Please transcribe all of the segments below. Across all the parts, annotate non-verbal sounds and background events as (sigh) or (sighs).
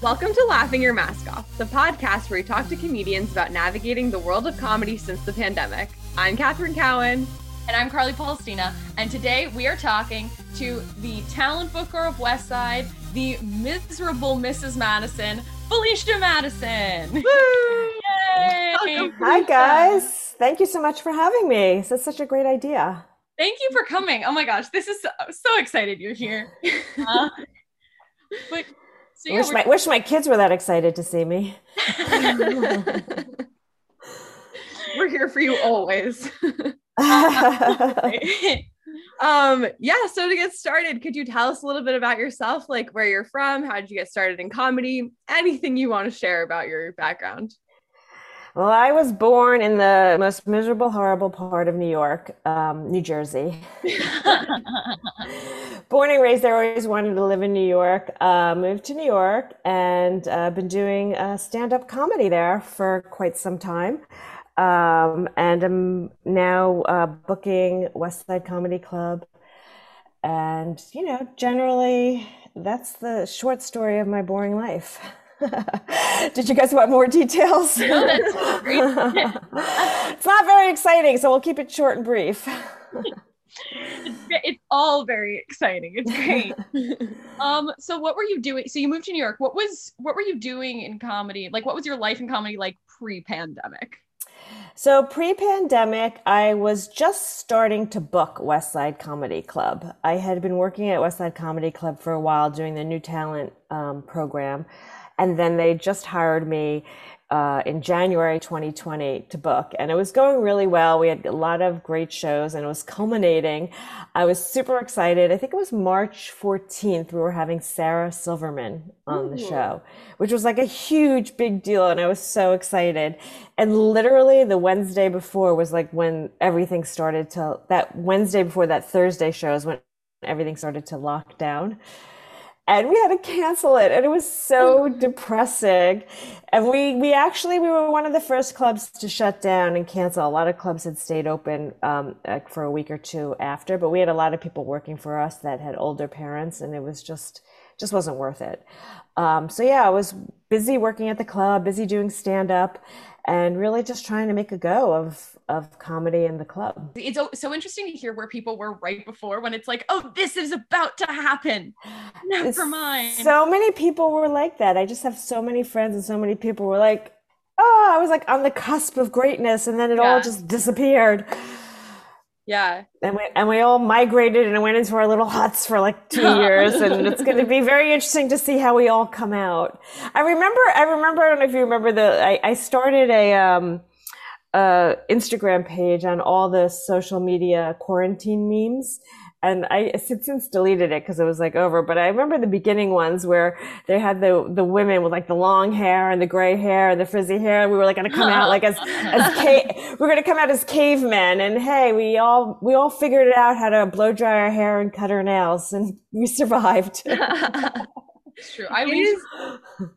Welcome to Laughing Your Mask Off, the podcast where we talk to comedians about navigating the world of comedy since the pandemic. I'm Catherine Cowan. And I'm Carly Palestina. And today we are talking to the talent booker of West Side, the miserable Mrs. Madison, Felicia Madison. Woo! Yay! Hi, guys. Thank you so much for having me. That's such a great idea. Thank you for coming. Oh my gosh, this is so, so excited you're here. (laughs) Uh, but so, yeah, wish, my, wish my kids were that excited to see me. (laughs) we're here for you always. (laughs) (laughs) um yeah so to get started could you tell us a little bit about yourself like where you're from how did you get started in comedy anything you want to share about your background well i was born in the most miserable horrible part of new york um, new jersey (laughs) born and raised there always wanted to live in new york uh, moved to new york and uh, been doing uh, stand-up comedy there for quite some time um, and I'm now uh, booking West Side Comedy Club. And, you know, generally, that's the short story of my boring life. (laughs) (laughs) Did you guys want more details? No, that's great. (laughs) it's not very exciting, so we'll keep it short and brief. it's, it's all very exciting. It's great. (laughs) um, so what were you doing? So you moved to New York. What was what were you doing in comedy? Like, what was your life in comedy like pre-pandemic? So pre pandemic, I was just starting to book West Side Comedy Club. I had been working at West Side Comedy Club for a while doing the new talent um, program. And then they just hired me uh, in January 2020 to book. And it was going really well. We had a lot of great shows and it was culminating. I was super excited. I think it was March 14th. We were having Sarah Silverman on Ooh. the show, which was like a huge big deal. And I was so excited. And literally the Wednesday before was like when everything started to, that Wednesday before that Thursday show is when everything started to lock down and we had to cancel it and it was so depressing. And we we actually we were one of the first clubs to shut down and cancel. A lot of clubs had stayed open um, like for a week or two after but we had a lot of people working for us that had older parents and it was just just wasn't worth it. Um, so yeah i was busy working at the club busy doing stand up and really just trying to make a go of of comedy in the club. It's so interesting to hear where people were right before when it's like, oh, this is about to happen. Never it's, mind. So many people were like that. I just have so many friends and so many people were like, oh, I was like on the cusp of greatness and then it yeah. all just disappeared. Yeah. And we and we all migrated and went into our little huts for like two (laughs) years, and it's going to be very interesting to see how we all come out. I remember. I remember. I don't know if you remember the. I, I started a um, uh, Instagram page on all the social media quarantine memes, and I since deleted it because it was like over. But I remember the beginning ones where they had the the women with like the long hair and the gray hair and the frizzy hair. And we were like going to come out like as as (laughs) ca- we we're going to come out as cavemen. And hey, we all we all figured it out how to blow dry our hair and cut our nails, and we survived. (laughs) It's true. I mean, it is,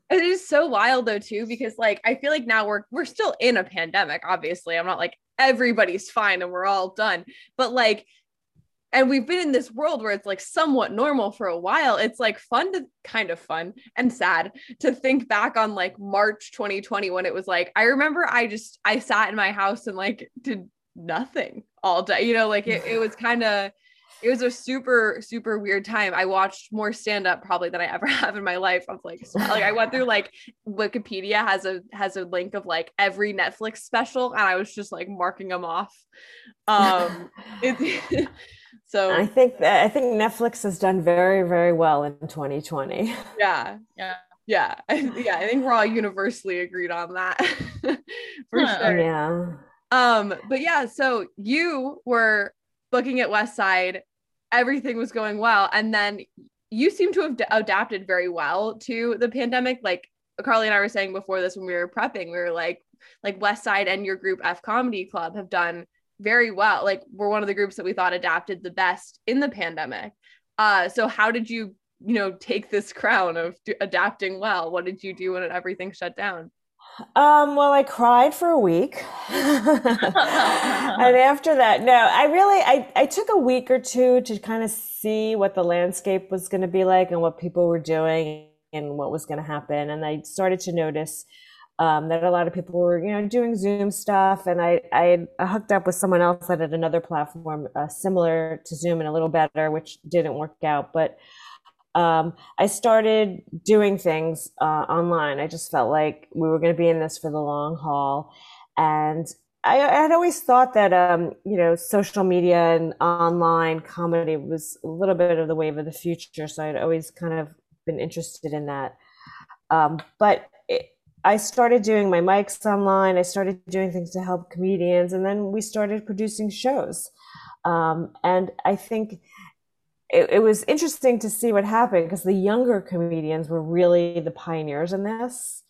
it is so wild though too because like I feel like now we're we're still in a pandemic. Obviously, I'm not like everybody's fine and we're all done, but like and we've been in this world where it's like somewhat normal for a while it's like fun to kind of fun and sad to think back on like march 2020 when it was like i remember i just i sat in my house and like did nothing all day you know like it, it was kind of it was a super super weird time i watched more stand up probably than i ever (laughs) have in my life of like like i went through like wikipedia has a has a link of like every netflix special and i was just like marking them off um (laughs) it, (laughs) so I think that I think Netflix has done very, very well in 2020. Yeah. Yeah. Yeah. yeah. I think we're all universally agreed on that. For sure. Yeah. Um, but yeah, so you were booking at West Side, everything was going well. And then you seem to have d- adapted very well to the pandemic. Like Carly and I were saying before this when we were prepping, we were like, like West Side and your group F Comedy Club have done very well. Like we're one of the groups that we thought adapted the best in the pandemic. Uh, so how did you, you know, take this (laughs) crown of do- adapting well? What did you do when everything shut down? Um, well, I cried for a week. (laughs) and after that, no, I really, I, I took a week or two to kind of see what the landscape was going to be like and what people were doing and what was going to happen. And I started to notice um, that a lot of people were, you know, doing Zoom stuff. And I, I hooked up with someone else that had another platform uh, similar to Zoom and a little better, which didn't work out. But um, I started doing things uh, online. I just felt like we were going to be in this for the long haul. And I, had always thought that, um, you know, social media and online comedy was a little bit of the wave of the future. So I'd always kind of been interested in that. Um, but I started doing my mics online. I started doing things to help comedians, and then we started producing shows. Um, and I think it, it, was interesting to see what happened because the younger comedians were really the pioneers in this.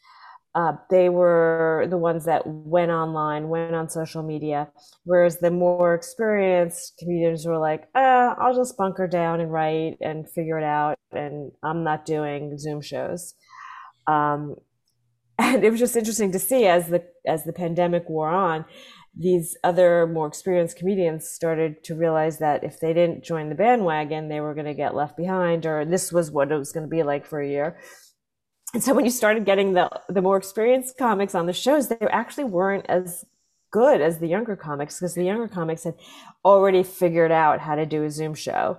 Uh, they were the ones that went online, went on social media, whereas the more experienced comedians were like, uh, "I'll just bunker down and write and figure it out," and I'm not doing Zoom shows. Um, (laughs) and it was just interesting to see as the as the pandemic wore on these other more experienced comedians started to realize that if they didn't join the bandwagon they were going to get left behind or this was what it was going to be like for a year. And so when you started getting the the more experienced comics on the shows they actually weren't as good as the younger comics because the younger comics had already figured out how to do a zoom show.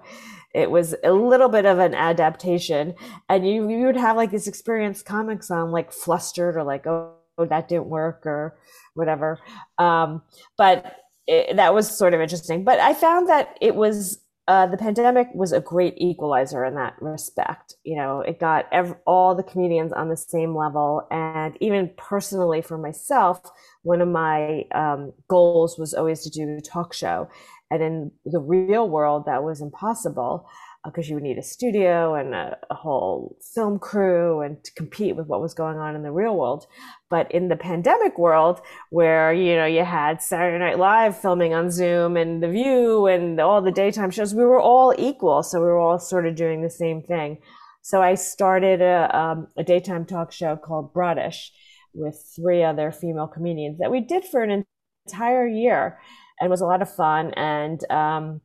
It was a little bit of an adaptation and you you would have like these experienced comics on like flustered or like oh, that didn't work or whatever um, but it, that was sort of interesting but i found that it was uh, the pandemic was a great equalizer in that respect. You know, it got ev- all the comedians on the same level. And even personally for myself, one of my um, goals was always to do a talk show. And in the real world, that was impossible because uh, you would need a studio and a, a, whole film crew and to compete with what was going on in the real world. But in the pandemic world, where you know you had Saturday Night Live filming on Zoom and The View and all the daytime shows, we were all equal, so we were all sort of doing the same thing. So I started a, um, a daytime talk show called Broadish with three other female comedians that we did for an entire year and was a lot of fun. And, um,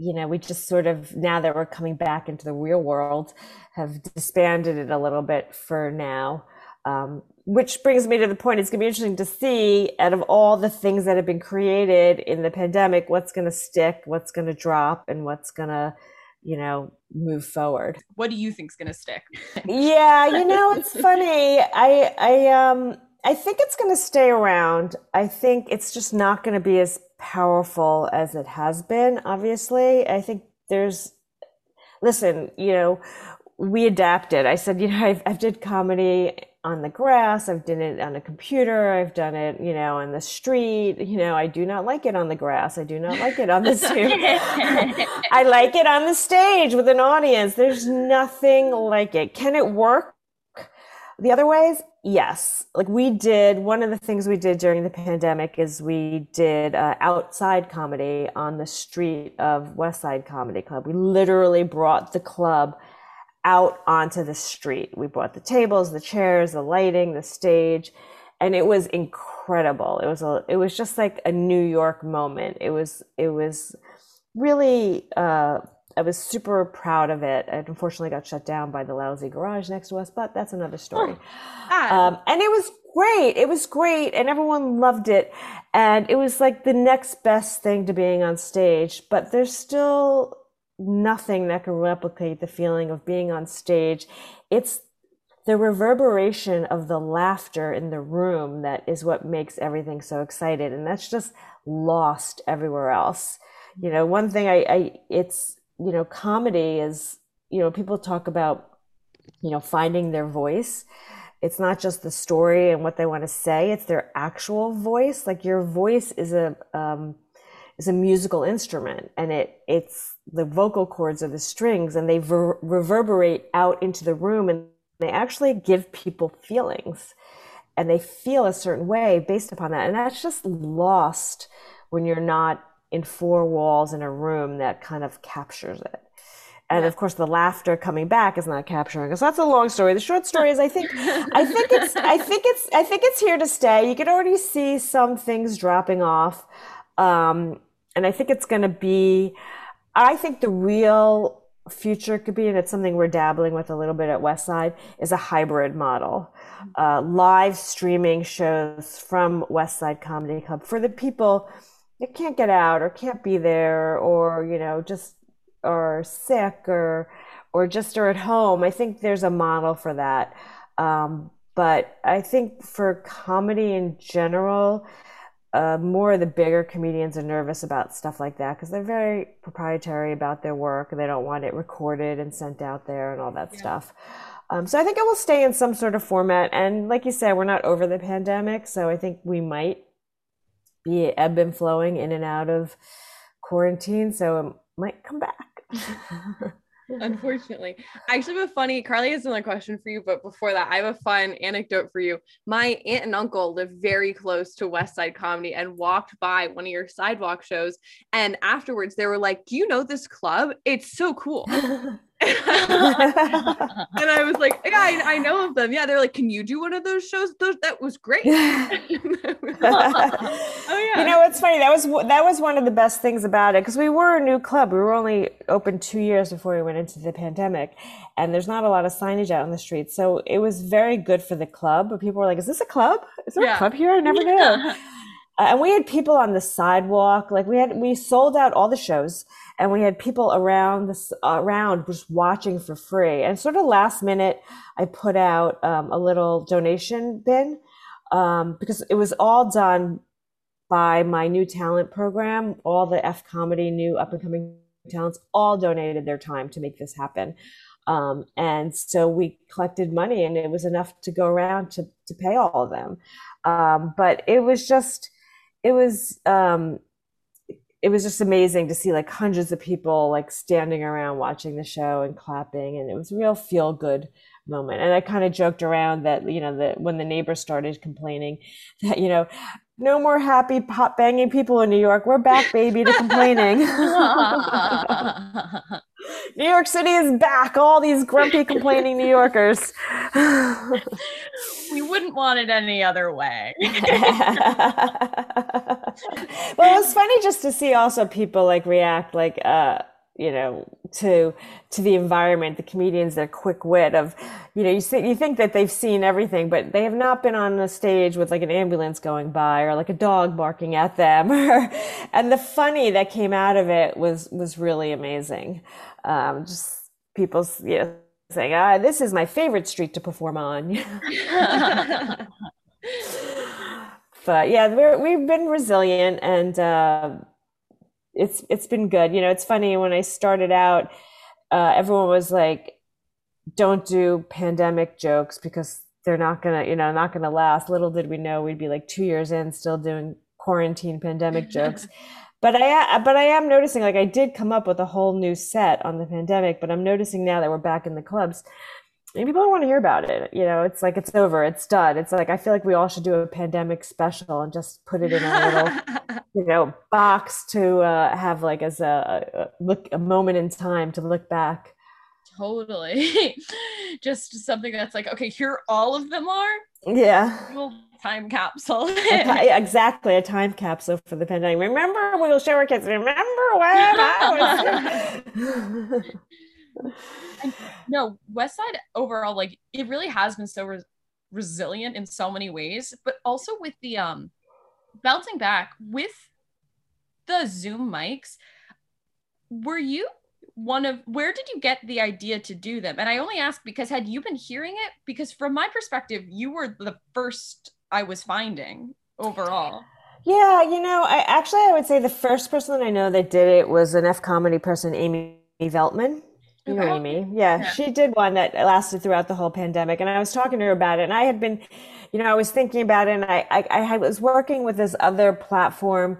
you know, we just sort of, now that we're coming back into the real world, have disbanded it a little bit for now. Um, which brings me to the point it's going to be interesting to see out of all the things that have been created in the pandemic, what's going to stick, what's going to drop, and what's going to, you know, move forward. What do you think's going to stick? yeah, you know, (laughs) it's funny. I, I, um, I think it's going to stay around. I think it's just not going to be as powerful as it has been, obviously. I think there's, listen, you know, we adapted. I said, you know, (laughs) I've, I've did comedy on the grass. I've done it on a computer. I've done it, you know, on the street. You know, I do not like it on the grass. I do not like it on the (laughs) Zoom. I like it on the stage with an audience. There's nothing like it. Can it work? The other ways, yes. Like we did, one of the things we did during the pandemic is we did uh, outside comedy on the street of West Side Comedy Club. We literally brought the club out onto the street. We brought the tables, the chairs, the lighting, the stage, and it was incredible. It was a, it was just like a New York moment. It was, it was really, uh, I was super proud of it. It unfortunately got shut down by the lousy garage next to us, but that's another story. Oh, um, and it was great. It was great, and everyone loved it. And it was like the next best thing to being on stage. But there's still nothing that can replicate the feeling of being on stage. It's the reverberation of the laughter in the room that is what makes everything so excited, and that's just lost everywhere else. You know, one thing I, I it's you know, comedy is, you know, people talk about, you know, finding their voice. It's not just the story and what they want to say, it's their actual voice. Like your voice is a, um, is a musical instrument and it, it's the vocal cords are the strings and they ver- reverberate out into the room and they actually give people feelings and they feel a certain way based upon that. And that's just lost when you're not in four walls in a room that kind of captures it. And yeah. of course, the laughter coming back is not capturing us. So that's a long story. The short story is, I think, I think it's, I (laughs) think it's, I think it's here to stay. You can already see some things dropping off, um, and I think it's going to be. I think the real future could be, and it's something we're dabbling with a little bit at Westside, is a hybrid model. Uh, live streaming shows from Westside Comedy Club for the people that can't get out or can't be there or, you know, just are sick or or just are at home. I think there's a model for that. Um, but I think for comedy in general, uh, more of the bigger comedians are nervous about stuff like that because they're very proprietary about their work and they don't want it recorded and sent out there and all that yeah. stuff. Um, so I think it will stay in some sort of format. And like you said, we're not over the pandemic, so I think we might be ebb and flowing in and out of quarantine. So it might come back. (laughs) Unfortunately, I actually have a funny. Carly has another question for you, but before that, I have a fun anecdote for you. My aunt and uncle live very close to West Side Comedy and walked by one of your sidewalk shows, and afterwards they were like, "Do you know this club? It's so cool." (laughs) (laughs) and I was like, yeah, I, I, know of them. Yeah, they're like, can you do one of those shows? Those that was great. (laughs) (laughs) oh yeah. You know, it's funny. That was that was one of the best things about it because we were a new club. We were only open two years before we went into the pandemic, and there's not a lot of signage out on the streets. So it was very good for the club. But people were like, "Is this a club? Is there yeah. a club here? I never knew." Uh, and we had people on the sidewalk. Like we had, we sold out all the shows and we had people around this around just watching for free. And sort of last minute, I put out um, a little donation bin um, because it was all done by my new talent program. All the F comedy new up and coming talents all donated their time to make this happen. Um, and so we collected money, and it was enough to go around to to pay all of them. Um, but it was just, it was um, it was just amazing to see like hundreds of people like standing around watching the show and clapping and it was a real feel good moment. And i kind of joked around that you know that when the neighbors started complaining that you know no more happy pop banging people in new york. We're back baby to complaining (laughs) (laughs) new york city is back. All these grumpy complaining new yorkers. We wouldn't want it any other way. (laughs) well, it was funny just to see also people like react like uh you know to to the environment the comedians their quick wit of you know you think you think that they've seen everything but they have not been on a stage with like an ambulance going by or like a dog barking at them. (laughs) And the funny that came out of it was was really amazing um just people you know saying, ah, this is my favorite street to perform on. (laughs) but yeah, we're, we've been resilient and uh, it's it's been good. You know, it's funny when I started out, uh, everyone was like, "Don't do pandemic jokes because they're not gonna, you know, not gonna last." Little did we know we'd be like two years in, still doing quarantine pandemic jokes (laughs) but I but I am noticing like I did come up with a whole new set on the pandemic, but I'm noticing now that we're back in the clubs. And people don't want to hear about it. You know, it's like it's over, it's done. It's like I feel like we all should do a pandemic special and just put it in a little, (laughs) you know, box to uh, have like as a, a look a moment in time to look back. Totally, (laughs) just something that's like okay, here all of them are. Yeah time capsule. (laughs) exactly, a time capsule for the pandemic. Remember, we will show our kids. Remember when (laughs) I was. no, West Side overall, like it really has been so res- resilient in so many ways, but also with the um bouncing back with the Zoom mics. Were you one of where did you get the idea to do them and i only ask because had you been hearing it because from my perspective you were the first I was finding overall. Yeah, you know, I actually I would say the first person I know that did it was an F comedy person, Amy Veltman. You know Amy. Yeah, yeah, she did one that lasted throughout the whole pandemic. And I was talking to her about it. And I had been, you know, I was thinking about it and I I, I was working with this other platform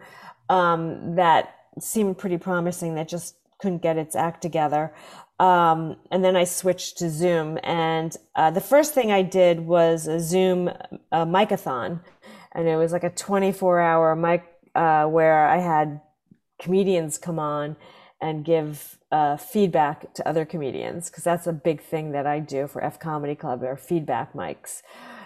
um, that seemed pretty promising that just couldn't get its act together. Um, and then I switched to Zoom. And uh, the first thing I did was a Zoom uh, micathon. And it was like a 24 hour mic uh, where I had comedians come on and give uh, feedback to other comedians, because that's a big thing that I do for F Comedy Club, or feedback mics.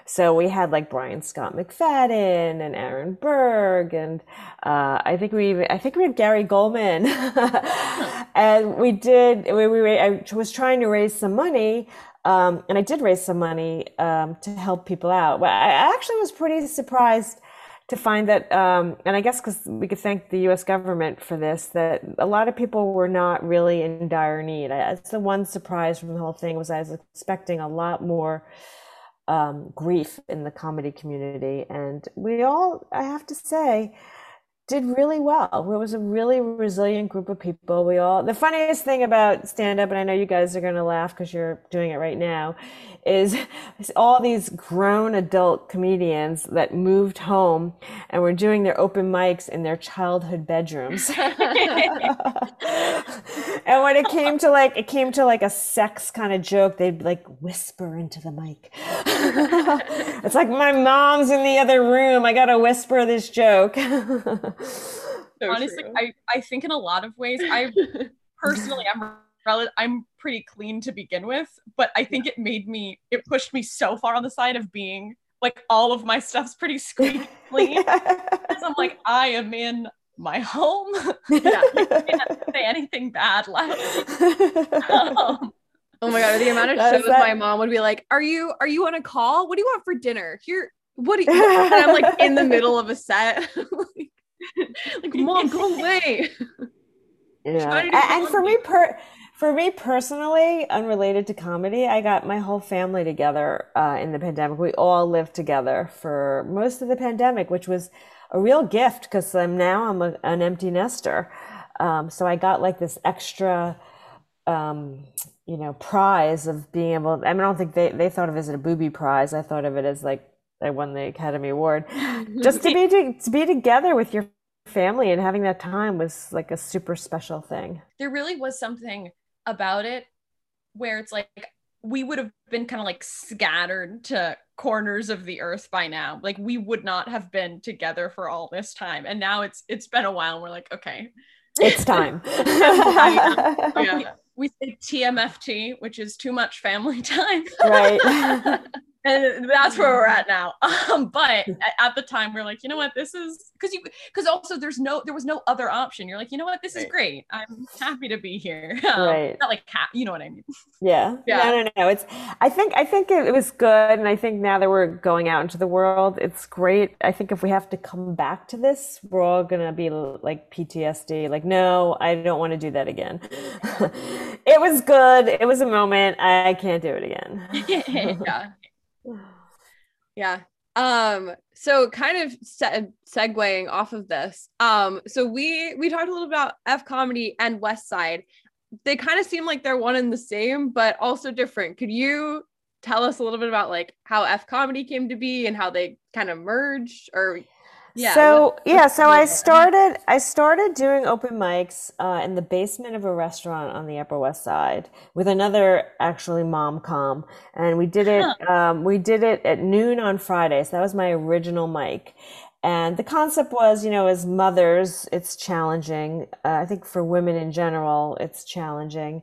So we had like Brian Scott McFadden and Aaron Berg, and uh, I think we even I think we had Gary Gulman, (laughs) and we did. We, we I was trying to raise some money. Um, and I did raise some money um, to help people out. But I actually was pretty surprised to find that, um, and I guess because we could thank the U.S. government for this, that a lot of people were not really in dire need. That's the one surprise from the whole thing was I was expecting a lot more um, grief in the comedy community, and we all, I have to say, did really well. It was a really resilient group of people. We all, the funniest thing about stand up, and I know you guys are going to laugh because you're doing it right now, is, all these grown adult comedians that moved home and were doing their open mics in their childhood bedrooms. (laughs) and when it came to like, it came to like a sex kind of joke, they'd like whisper into the mic. (laughs) it's like my mom's in the other room. I got to whisper this joke. (laughs) (laughs) So Honestly, true. I, I think in a lot of ways, I (laughs) personally i'm I'm pretty clean to begin with, but I think it made me it pushed me so far on the side of being like all of my stuff's pretty squeaky (laughs) clean. I'm like, I am in my home. yeah, can't say anything bad like Um, oh my god, the amount of shows that... my mom would be like, Are you are you on a call? What do you want for dinner? Here, what do you and I'm like in the middle of a set. (laughs) like, mom, go (laughs) away. (laughs) Yeah. And for me per for me personally, unrelated to comedy, I got my whole family together uh, in the pandemic. We all lived together for most of the pandemic, which was a real gift because I'm now I'm a, an empty nester. Um, so I got like this extra, um, you know, prize of being able. I mean, I don't think they they thought of it as a booby prize. I thought of it as like I won the Academy Award, just to be to, to be together with your family and having that time was like a super special thing. There really was something about it where it's like we would have been kind of like scattered to corners of the earth by now. Like we would not have been together for all this time. And now it's it's been a while and we're like okay. It's time. (laughs) Yeah. (laughs) we say tmft which is too much family (laughs) time. Right and that's where we're at now. (laughs) Um, but (laughs) at the time we are like you know what? This is because you because also there's no there was no other option. You're like you know what? This right. is great. I'm happy to be here. (laughs) Um, right. not like ha- you know what i mean? Yeah. Yeah. No no no. It's i think i think it, it was good. And i think now that we're going out into the world it's great. I think if we have to come back to this we're all gonna be like ptsd like no i don't want to do that again. It was good. It was a moment. I can't do it again. Yeah (sighs) yeah. Um, so kind of se- segueing off of this. Um, so we we talked a little about F comedy and West Side. They kind of seem like they're one and the same, but also different. Could you tell us a little bit about like how F comedy came to be and how they kind of merged or yeah. So yeah, so I started I started doing open mics uh, in the basement of a restaurant on the Upper West Side with another actually mom com, and we did it um, we did it at noon on Fridays. That was my original mic, and the concept was, you know, as mothers, it's challenging. Uh, I think for women in general, it's challenging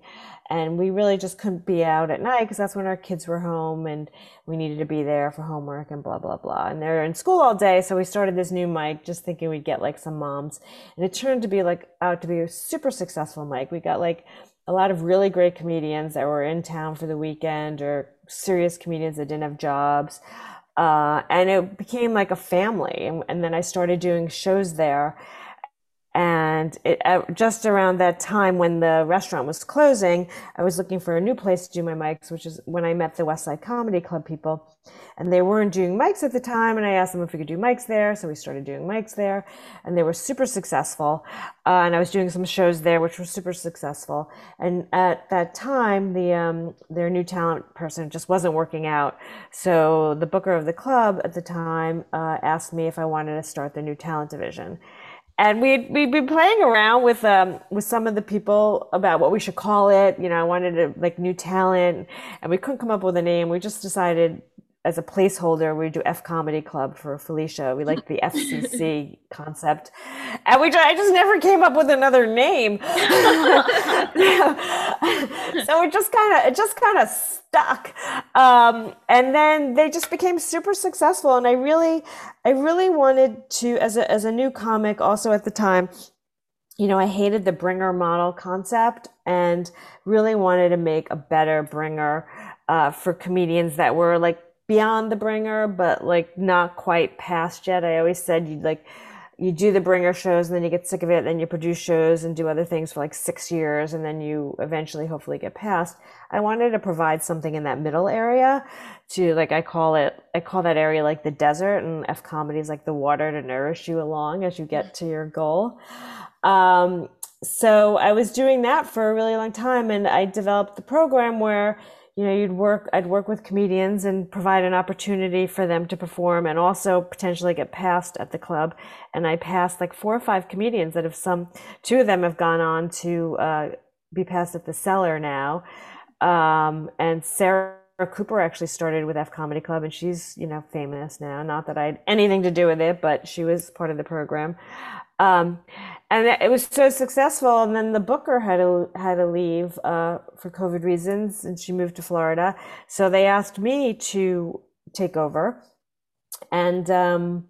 and we really just couldn't be out at night because that's when our kids were home and we needed to be there for homework and blah blah blah. And they're in school all day so we started this new mic just thinking we'd get like some moms. And it turned to be like out to be a super successful mic. We got like a lot of really great comedians that were in town for the weekend or serious comedians that didn't have jobs. Uh, and it became like a family. And, and then i started doing shows there and it, uh, just around that time when the restaurant was closing, I was looking for a new place to do my mics, which is when I met the West Side Comedy Club people. And they weren't doing mics at the time. And I asked them if we could do mics there. So we started doing mics there. And they were super successful. Uh, and I was doing some shows there, which were super successful. And at that time, the um, their new talent person just wasn't working out. So the booker of the club at the time uh, asked me if I wanted to start the new talent division and we'd, we'd been playing around with um, with some of the people about what we should call it. You know, I wanted to like new talent, and we couldn't come up with a name. We just decided as a placeholder, we do F Comedy Club for Felicia. We like the FCC (laughs) concept, and we just—I just never came up with another name. (laughs) so it just kind of it just kind of stuck, um, and then they just became super successful. And I really I really wanted to as a as a new comic, also at the time. You know, I hated the bringer model concept and really wanted to make a better bringer uh, for comedians that were like beyond the bringer, but like not quite past yet. I always said you'd like you do the bringer shows and then you get sick of it, then you produce shows and do other things for like six years, and then you eventually hopefully get past. I wanted to provide something in that middle area to like I call it I call that area like the desert and F comedy is like the water to nourish you along as you get to your goal. Um, so I was doing that for a really long time and I developed the program where you know, you'd work, I'd work with comedians and provide an opportunity for them to perform and also potentially get passed at the club. And I passed like four or five comedians that have some, two of them have gone on to uh, be passed at the cellar now. Um, and Sarah Cooper actually started with F Comedy Club and she's, you know, famous now. Not that I had anything to do with it, but she was part of the program. Um, and it was so successful. And then the booker had to had to leave uh, for COVID reasons, and she moved to Florida. So they asked me to take over, and um,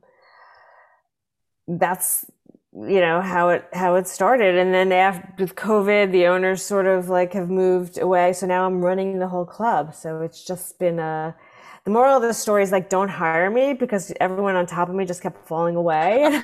that's you know how it how it started. And then after with COVID, the owners sort of like have moved away. So now I'm running the whole club. So it's just been a the moral of the story is like don't hire me because everyone on top of me just kept falling away (laughs) and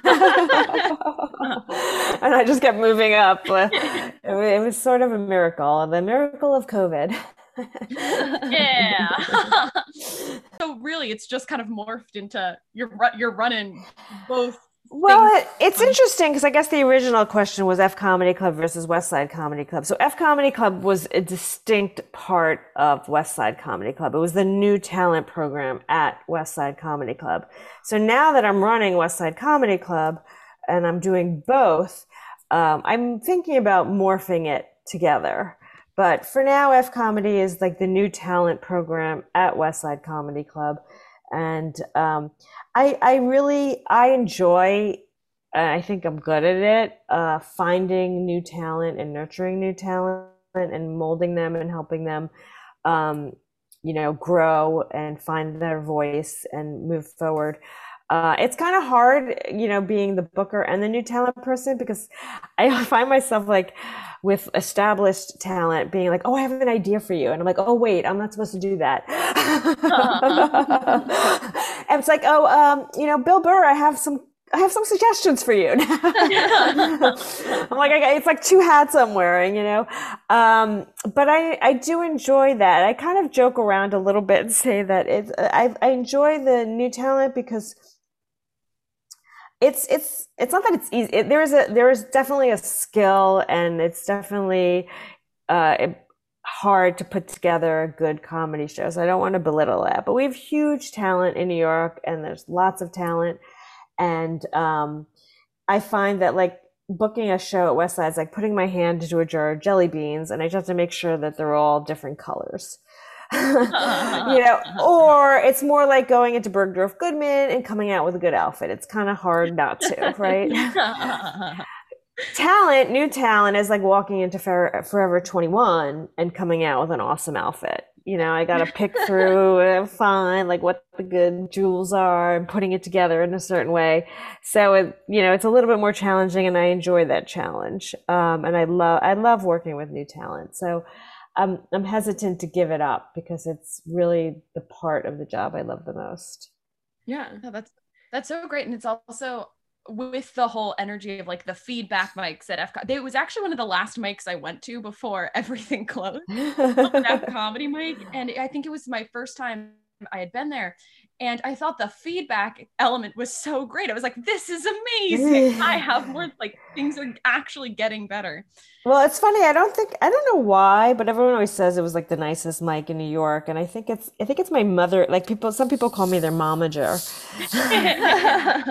i just kept moving up it was sort of a miracle the miracle of covid (laughs) yeah (laughs) so really it's just kind of morphed into you're you're running both well, it's interesting because I guess the original question was F Comedy Club versus West Side Comedy Club. So F Comedy Club was a distinct part of West Side Comedy Club. It was the new talent program at West Side Comedy Club. So now that I'm running West Side Comedy Club and I'm doing both, um, I'm thinking about morphing it together. But for now, F Comedy is like the new talent program at West Side Comedy Club and um, I I really I enjoy. I think I'm good at it. Uh, finding new talent and nurturing new talent and molding them and helping them, um, you know, grow and find their voice and move forward. Uh, it's kind of hard, you know, being the booker and the new talent person because I (laughs) find myself like with established talent being like, oh, I have an idea for you. And I'm like, oh, wait, I'm not supposed to do that. (laughs) and it's like, oh, um, you know, Bill Burr, I have some I have some suggestions for you. (laughs) I'm like, I, it's like two hats I'm wearing, you know. Um, but I, I do enjoy that. I kind of joke around a little bit and say that it's, I, I enjoy the new talent because it's it's it's not that it's easy. It, there is a there is definitely a skill, and it's definitely uh, hard to put together a good comedy show. So I don't want to belittle that, but we have huge talent in New York, and there's lots of talent, and um, I find that like booking a show at West Side is like putting my hand into a jar of jelly beans, and I just have to make sure that they're all different colors. (laughs) you know, or it's more like going into Bergdorf Goodman and coming out with a good outfit. It's kind of hard not to, (laughs) right? (laughs) talent, new talent is like walking into Forever 21 and coming out with an awesome outfit. You know, I got to pick through and find like what the good jewels are and putting it together in a certain way. So it, you know, it's a little bit more challenging and I enjoy that challenge. Um, and I love, I love working with new talent. So, I'm I'm hesitant to give it up because it's really the part of the job I love the most. Yeah, no, that's that's so great, and it's also with the whole energy of like the feedback mics at FCO. It was actually one of the last mics I went to before (laughs) everything closed. (laughs) that comedy mic, and I think it was my first time I had been there, and I thought the feedback element was so great. I was like, this is amazing. (laughs) I have more like things are actually getting better. Well, it's funny. I don't think I don't know why, but everyone always says it was like the nicest mic in New York, and I think it's I think it's my mother. Like people, some people call me their momager, (laughs) (laughs) and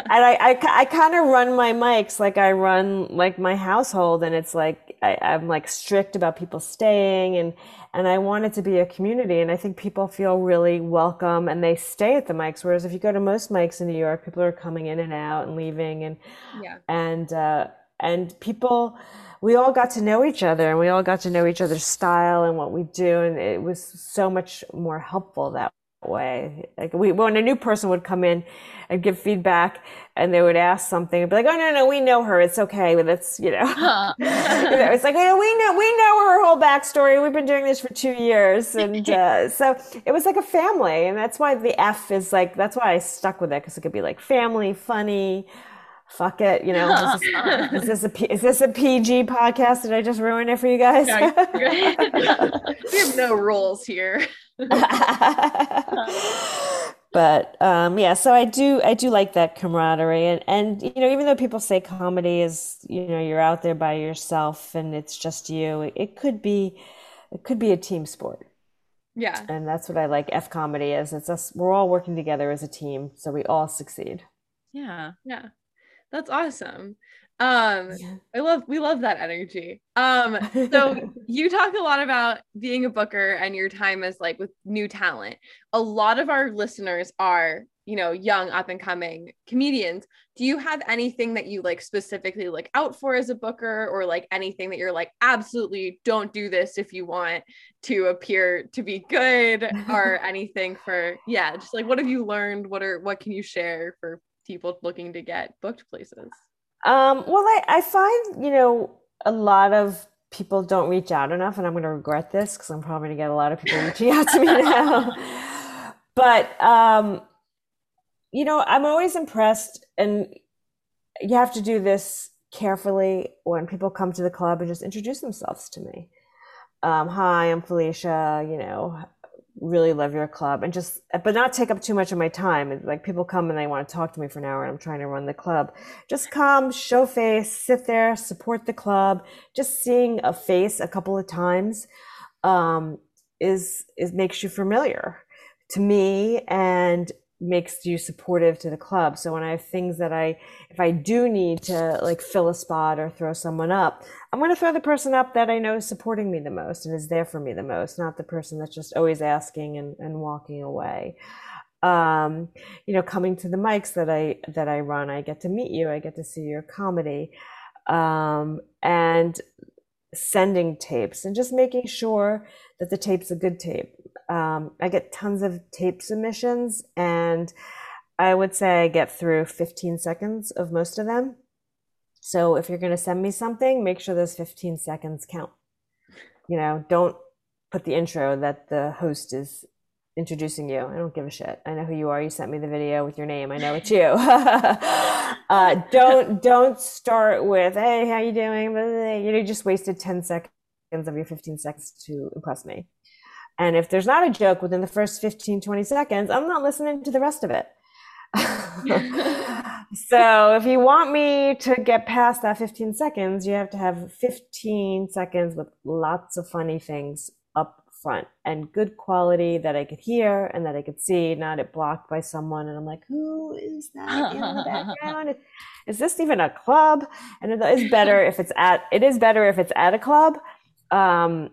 I I, I kind of run my mics like I run like my household, and it's like I, I'm like strict about people staying and and I want it to be a community. And I think people feel really welcome and they stay at the mics. Whereas if you go to most mics in New York, people are coming in and out and leaving and Yeah. and uh, and people we all got to know each other and we all got to know each other's style and what we do and it was so much more helpful that way like we when a new person would come in and give feedback and they would ask something and be like oh no no we know her it's okay but it's you know Huh. you know, it's like, oh, we know, we know her whole backstory. We've been doing this for two years, (laughs) and uh, so it was like a family, and that's why the F is like. That's why I stuck with it because it could be like family, funny. Fuck it, you know. Is (laughs) this, is this a is this a PG podcast? Did I just ruin it for you guys? No. (laughs) We have no rules here. But um, yeah, so I do I do like that camaraderie, and and you know even though people say comedy is you know you're out there by yourself and it's just you, it, it could be it could be a team sport, Yeah. and that's what I like. F comedy is it's us we're all working together as a team, so we all succeed. yeah. Yeah. That's awesome. Um I love we love that energy. Um so (laughs) you talk a lot about being a booker and your time as like with new talent. A lot of our listeners are, you know, young up and coming comedians. Do you have anything that you like specifically look out for as a booker or like anything that you're like absolutely don't do this if you want to appear to be good or (laughs) anything for yeah, just like what have you learned? What are what can you share for people looking to get booked places? Um, well, I, I find, you know, a lot of people don't reach out enough, and I'm going to regret this because I'm probably going to get a lot of people reaching out to me (laughs) now. But, um, you know, I'm always impressed, and you have to do this carefully when people come to the club and just introduce themselves to me. Um, hi, I'm Felicia, you know, really love your club and just but not take up too much of my time. Like people come and they want to talk to me for an hour and i'm trying to run the club. Just come show face sit there support the club. Just seeing a face a couple of times um, is is makes you familiar to me and makes you supportive to the club. So when i have things that i if i do need to like fill a spot or throw someone up i'm going to throw the person up that i know is supporting me the most and is there for me the most not the person that's just always asking and, and walking away. Um, you know coming to the mics that i that i run i get to meet you i get to see your comedy um, and sending tapes and just making sure that the tape's a good tape um, I get tons of tape submissions, and I would say I get through 15 seconds of most of them. So if you're going to send me something, make sure those 15 seconds count. You know, don't put the intro that the host is introducing you. I don't give a shit. I know who you are. You sent me the video with your name. I know it's you. (laughs) uh, don't don't start with "Hey, how you doing?" You know, you just wasted 10 seconds of your 15 seconds to impress me. And if there's not a joke within the first 15, 20 seconds, I'm not listening to the rest of it. (laughs) so if you want me to get past that 15 seconds, you have to have 15 seconds with lots of funny things up front and good quality that I could hear and that I could see, not it blocked by someone. And I'm like, who is that in the background? (laughs) Is this even a club? And it is better if it's at, it is better if it's at a club. Um,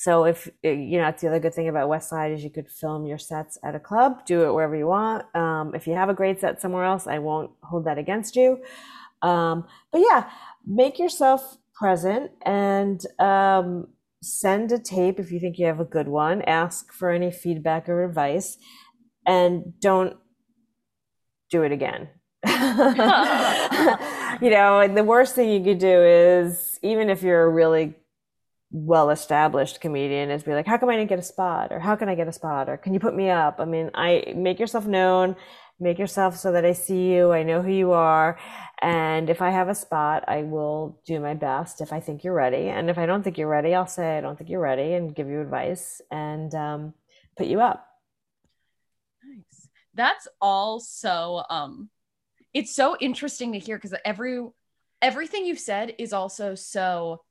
so if you know, that's the other good thing about West Side is you could film your sets at a club, do it wherever you want. Um, if you have a great set somewhere else, I won't hold that against you. Um, but yeah, make yourself present and um, send a tape if you think you have a good one. Ask for any feedback or advice, and don't do it again. (laughs) (laughs) you know, the worst thing you could do is even if you're a really well established comedian is be like, how come I didn't get a spot? Or how can I get a spot? Or can you put me up? I mean, I make yourself known, make yourself so that I see you, I know who you are. And if I have a spot, I will do my best if I think you're ready. And if I don't think you're ready, I'll say I don't think you're ready and give you advice and um, put you up. Nice. That's all so um it's so interesting to hear because every everything you've said is also so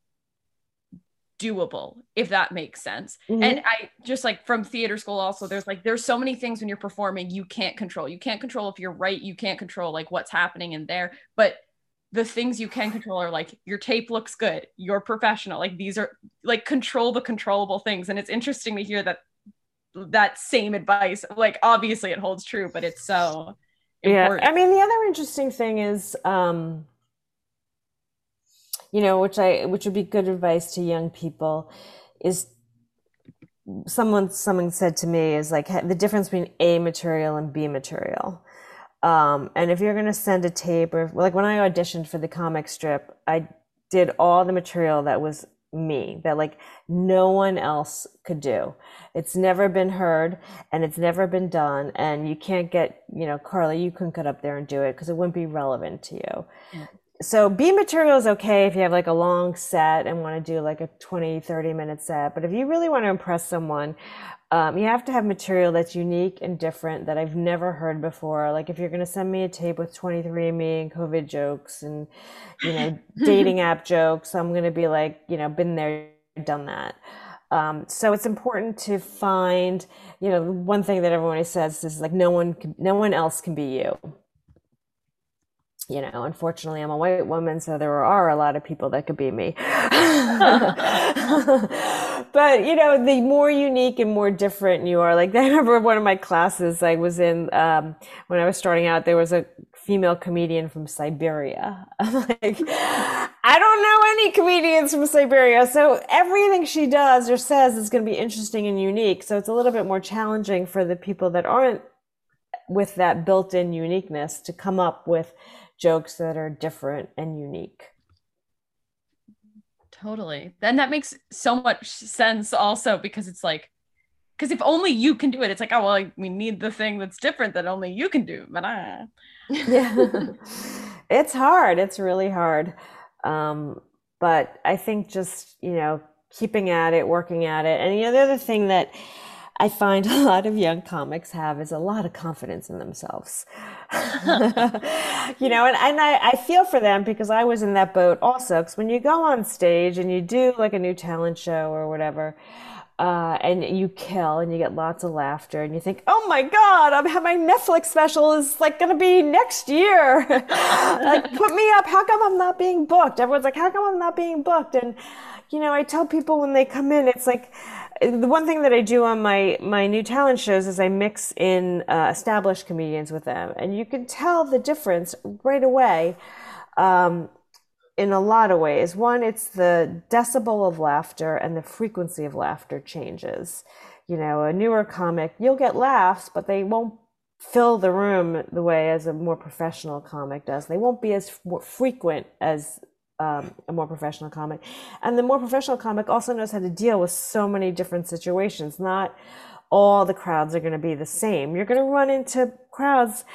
doable if that makes sense Mhm. and i just like from theater school also there's like there's so many things when you're performing you can't control you can't control if you're right you can't control like what's happening in there but the things you can control are like your tape looks good, you're professional. Like these are like control the controllable things. And it's interesting to hear that that same advice. Like obviously it holds true, but it's so important. Yeah. I mean, the other interesting thing is um you know, which I which would be good advice to young people is someone someone said to me is like the difference between A material and B material um, and if you're going to send a tape or like when I auditioned for the comic strip, I did all the material that was me that like no one else could do. It's never been heard and it's never been done. And you can't get, you know, Carly, you couldn't get up there and do it because it wouldn't be relevant to you. Yeah. So B material is okay if you have like a long set and want to do like a 20, 30 minute set. But if you really want to impress someone, um, you have to have material that's unique and different that I've never heard before. Like if you're going to send me a tape with 23andMe and COVID jokes and, you know, (laughs) dating app jokes, I'm going to be like, you know, been there, done that. Um, so it's important to find, you know, one thing that everyone says is like, no one, can, no one else can be you you know, unfortunately, I'm a white woman, so there are a lot of people that could be me. (laughs) but, you know, the more unique and more different you are, like, (laughs) I remember one of my classes I was in um, when I was starting out, there was a female comedian from Siberia. (laughs) I'm like, I don't know any comedians from Siberia. So everything she does or says is going to be interesting and unique. So it's a little bit more challenging for the people that aren't with that built in uniqueness to come up with jokes that are different and unique. Totally. Then that makes so much sense also because it's like, because if only you can do it, it's like, oh, well, we need the thing that's different that only you can do. But ah. (laughs) yeah, it's hard. It's really hard. Um, but I think just, you know, keeping at it, working at it. And, you know, the other thing that, I find (laughs) a lot of young comics have is a lot of confidence in themselves. (laughs) you know, and, and I, I feel for them because I was in that boat also. Because when you go on stage and you do like a new talent show or whatever, uh, and you kill and you get lots of laughter and you think, oh my God, I'm my Netflix special is like going to be next year. (laughs) like, put me up. How come I'm not being booked? Everyone's like, how come I'm not being booked? And, you know, I tell people when they come in, it's like, the one thing that I do on my my new talent shows is I mix in uh, established comedians with them, and you can tell the difference right away. Um, in a lot of ways. One, it's the decibel of laughter and the frequency of laughter changes. You know, a newer comic, you'll get laughs, but they won't fill the room the way as a more professional comic does. They won't be as frequent as um, a more professional comic. And the more professional comic also knows how to deal with so many different situations. Not all the crowds are going to be the same. You're going to run into crowds.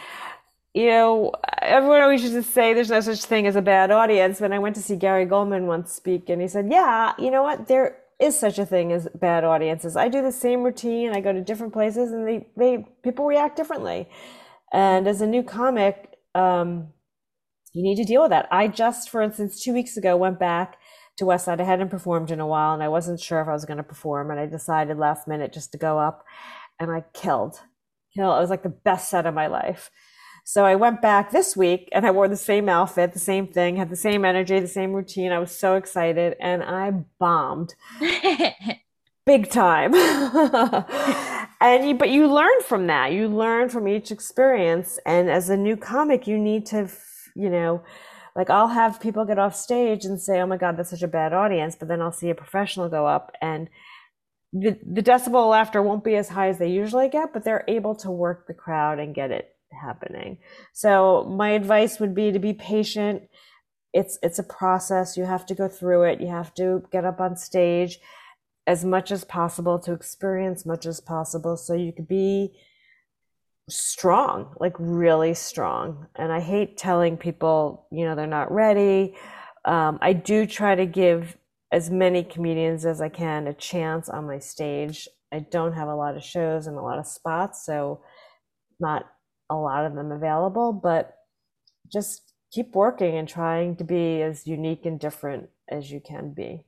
You know, everyone always used to say there's no such thing as a bad audience. When I went to see Gary Gulman once speak, and he said, Yeah, you know what? There is such a thing as bad audiences. I do the same routine, I go to different places, and they, they people react differently. And as a new comic, um, you need to deal with that. I just, for instance, two weeks ago went back to West Side. I hadn't performed in a while and I wasn't sure if I was going to perform. And I decided last minute just to go up and I killed. Kill. It was like the best set of my life. So I went back this week and I wore the same outfit, the same thing, had the same energy, the same routine. I was so excited and I bombed (laughs) big time. (laughs) and you, but you learn from that. You learn from each experience. And as a new comic, you need to you know, like I'll have people get off stage and say, "Oh my God, that's such a bad audience," but then I'll see a professional go up and the the decibel laughter won't be as high as they usually get, but they're able to work the crowd and get it happening. So my advice would be to be patient. It's it's a process. You have to go through it. You have to get up on stage as much as possible to experience much as possible so you could be strong, like really strong. And I hate telling people, you know, they're not ready. Um, I do try to give as many comedians as I can a chance on my stage. I don't have a lot of shows and a lot of spots, so not a lot of them available, but just keep working and trying to be as unique and different as you can be.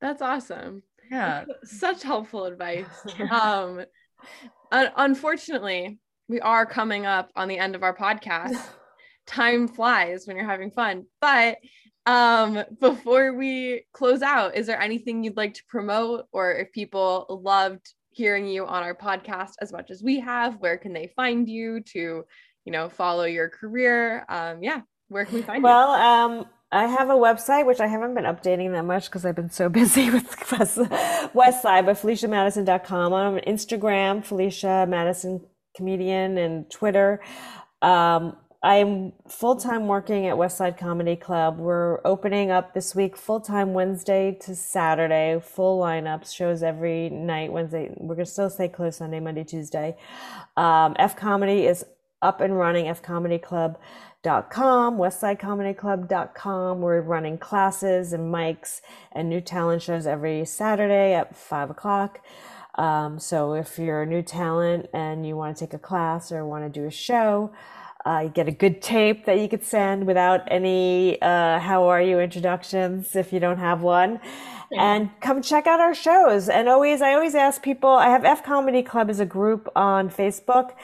That's awesome. Yeah. (laughs) Such helpful advice. (laughs) Um, unfortunately, we are coming up on the end of our podcast. (laughs) time flies when you're having fun. But um, before we close out, is there anything you'd like to promote, or if people loved hearing you on our podcast as much as we have, where can they find you to, you know, follow your career? Um, yeah, where can we find well, you? Well, um, I have a website which I haven't been updating that much because I've been so (laughs) busy with Westside, but FeliciaMadison.com. I'm on Instagram, Felicia Madison Comedian, and Twitter. Um, I'm full time working at Westside Comedy Club. We're opening up this week full time Wednesday to Saturday, full lineups, shows every night. Wednesday, we're gonna still stay closed Sunday, Monday, Tuesday. Um, F Comedy is up and running. F Comedy Club com, westsidecomedyclub.com. We're running classes and mics and new talent shows every Saturday at five o'clock. Um, so if you're a new talent and you want to take a class or want to do a show, uh, you get a good tape that you could send without any uh, how are you introductions if you don't have one. And come check out our shows. And always, I always ask people, I have F Comedy Club as a group on Facebook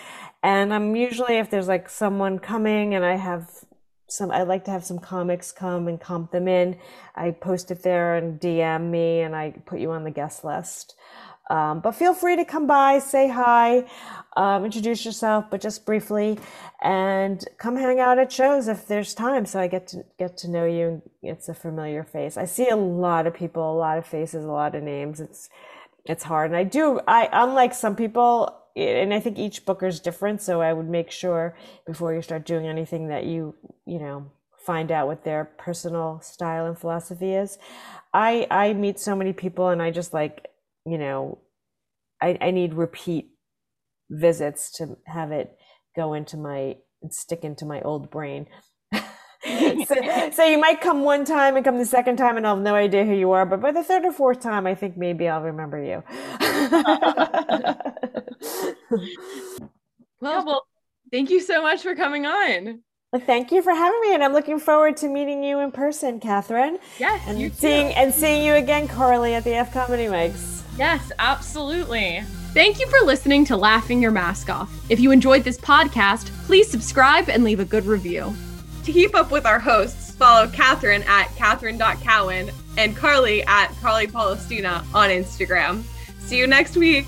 and I'm usually, if there's like someone coming and I have some, I like to have some comics come and comp them in. I post it there and DM me and I put you on the guest list. Um, but feel free to come by, say hi, um, introduce yourself, but just briefly, and come hang out at shows if there's time. So I get to get to know you. It's a familiar face. I see a lot of people, a lot of faces, a lot of names. It's it's hard, and I do. I unlike some people, and I think each booker is different. So I would make sure before you start doing anything that you, you know, find out what their personal style and philosophy is. I I meet so many people, and I just like, you know, I I need repeat visits to have it go into my stick into my old brain. (laughs) so, so, you might come one time and come the second time and I'll have no idea who you are, but by the third or fourth time, I think maybe I'll remember you. (laughs) (laughs) well, well, thank you so much for coming on. Thank you for having me, and I'm looking forward to meeting you in person, Catherine. Yes, and seeing and seeing you again, Carly, at the F Comedy Mics. Yes, absolutely. Thank you for listening to Laughing Your Mask Off. If you enjoyed this podcast, please subscribe and leave a good review. To keep up with our hosts, follow Catherine at Catherine.Cowan and Carly at Carly Palestina on Instagram. See you next week.